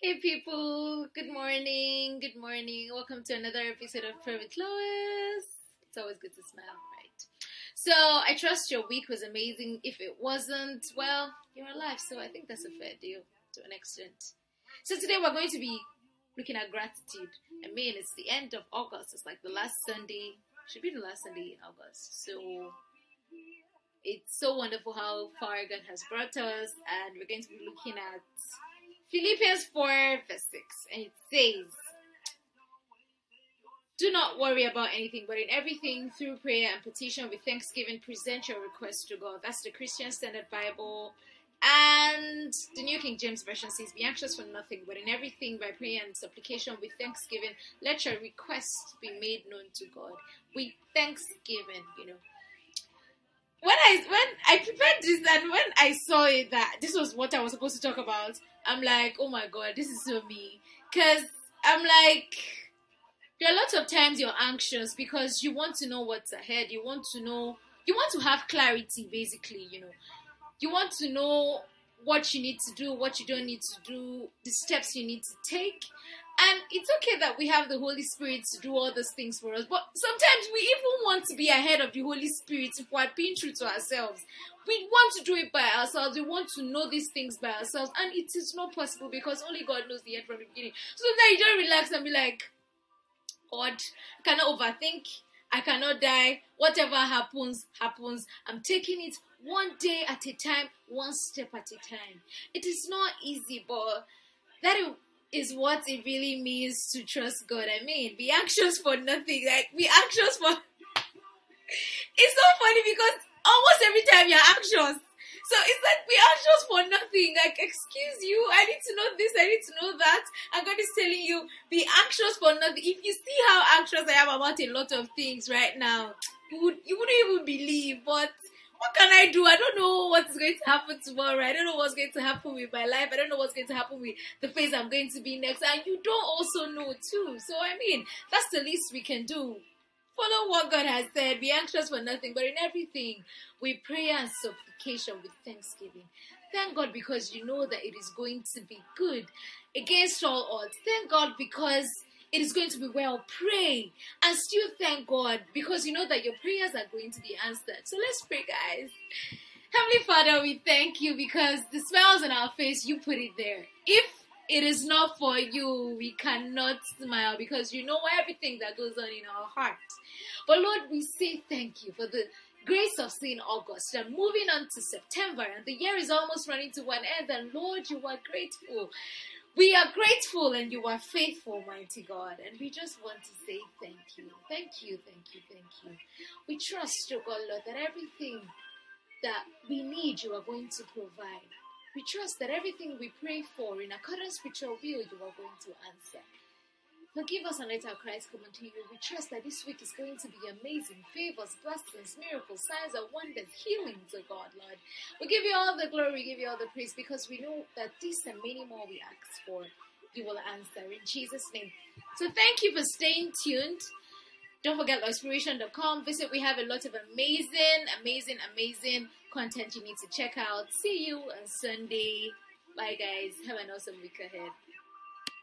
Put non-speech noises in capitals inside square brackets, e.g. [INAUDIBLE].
Hey people, good morning, good morning. Welcome to another episode of with Lois. It's always good to smile, right? So, I trust your week was amazing. If it wasn't, well, you're alive, so I think that's a fair deal to an extent. So, today we're going to be looking at gratitude. I mean, it's the end of August, it's like the last Sunday, should be the last Sunday in August. So, it's so wonderful how far God has brought us, and we're going to be looking at Philippians 4, verse 6, and it says, Do not worry about anything, but in everything, through prayer and petition with thanksgiving, present your requests to God. That's the Christian Standard Bible. And the New King James Version says, Be anxious for nothing, but in everything, by prayer and supplication with thanksgiving, let your requests be made known to God. With thanksgiving, you know when I when I prepared this and when I saw it that this was what I was supposed to talk about, I'm like, oh my god, this is so me. Cause I'm like, there are lots of times you're anxious because you want to know what's ahead. You want to know, you want to have clarity, basically. You know, you want to know what you need to do, what you don't need to do, the steps you need to take. And it's okay that we have the Holy Spirit to do all those things for us, but sometimes we even want to be ahead of the Holy Spirit if we're being true to ourselves. We want to do it by ourselves, we want to know these things by ourselves, and it is not possible because only God knows the end from the beginning. So then you just relax and be like, God, I cannot overthink, I cannot die. Whatever happens, happens. I'm taking it one day at a time, one step at a time. It is not easy, but is what it really means to trust God. I mean, be anxious for nothing. Like, be anxious for. [LAUGHS] it's so funny because almost every time you're anxious. So it's like be anxious for nothing. Like, excuse you, I need to know this, I need to know that. And God is telling you, be anxious for nothing. If you see how anxious I am about a lot of things right now, you would you wouldn't even believe. But what can I do? I don't know what is going to happen tomorrow. I don't know what's going to happen with my life. I don't know what's going to happen with the phase I'm going to be next. And you don't also know too. So I mean, that's the least we can do. Follow what God has said. Be anxious for nothing, but in everything, with prayer and supplication, with thanksgiving. Thank God because you know that it is going to be good against all odds. Thank God because it is going to be well. Pray and still thank God because you know that your prayers are going to be answered. So let's pray, guys. Heavenly Father, we thank you because the smiles on our face, you put it there. If it is not for you, we cannot smile because you know everything that goes on in our hearts. But Lord, we say thank you for the grace of seeing August and moving on to September, and the year is almost running to one end. And Lord, you are grateful. We are grateful and you are faithful, mighty God. And we just want to say thank you. Thank you, thank you, thank you. We trust, you, God, Lord, that everything that we need, you are going to provide. We trust that everything we pray for in accordance with your will, you are going to answer. Forgive us and let our Christ come unto you. We trust that this week is going to be amazing. Favors, blessings, miracles, signs and wonders, healings, oh God, Lord. We give you all the glory, we give you all the praise because we know that this and many more we ask for, you will answer in Jesus' name. So thank you for staying tuned. Don't forget inspiration.com. Visit. We have a lot of amazing, amazing, amazing content you need to check out. See you on Sunday. Bye, guys. Have an awesome week ahead.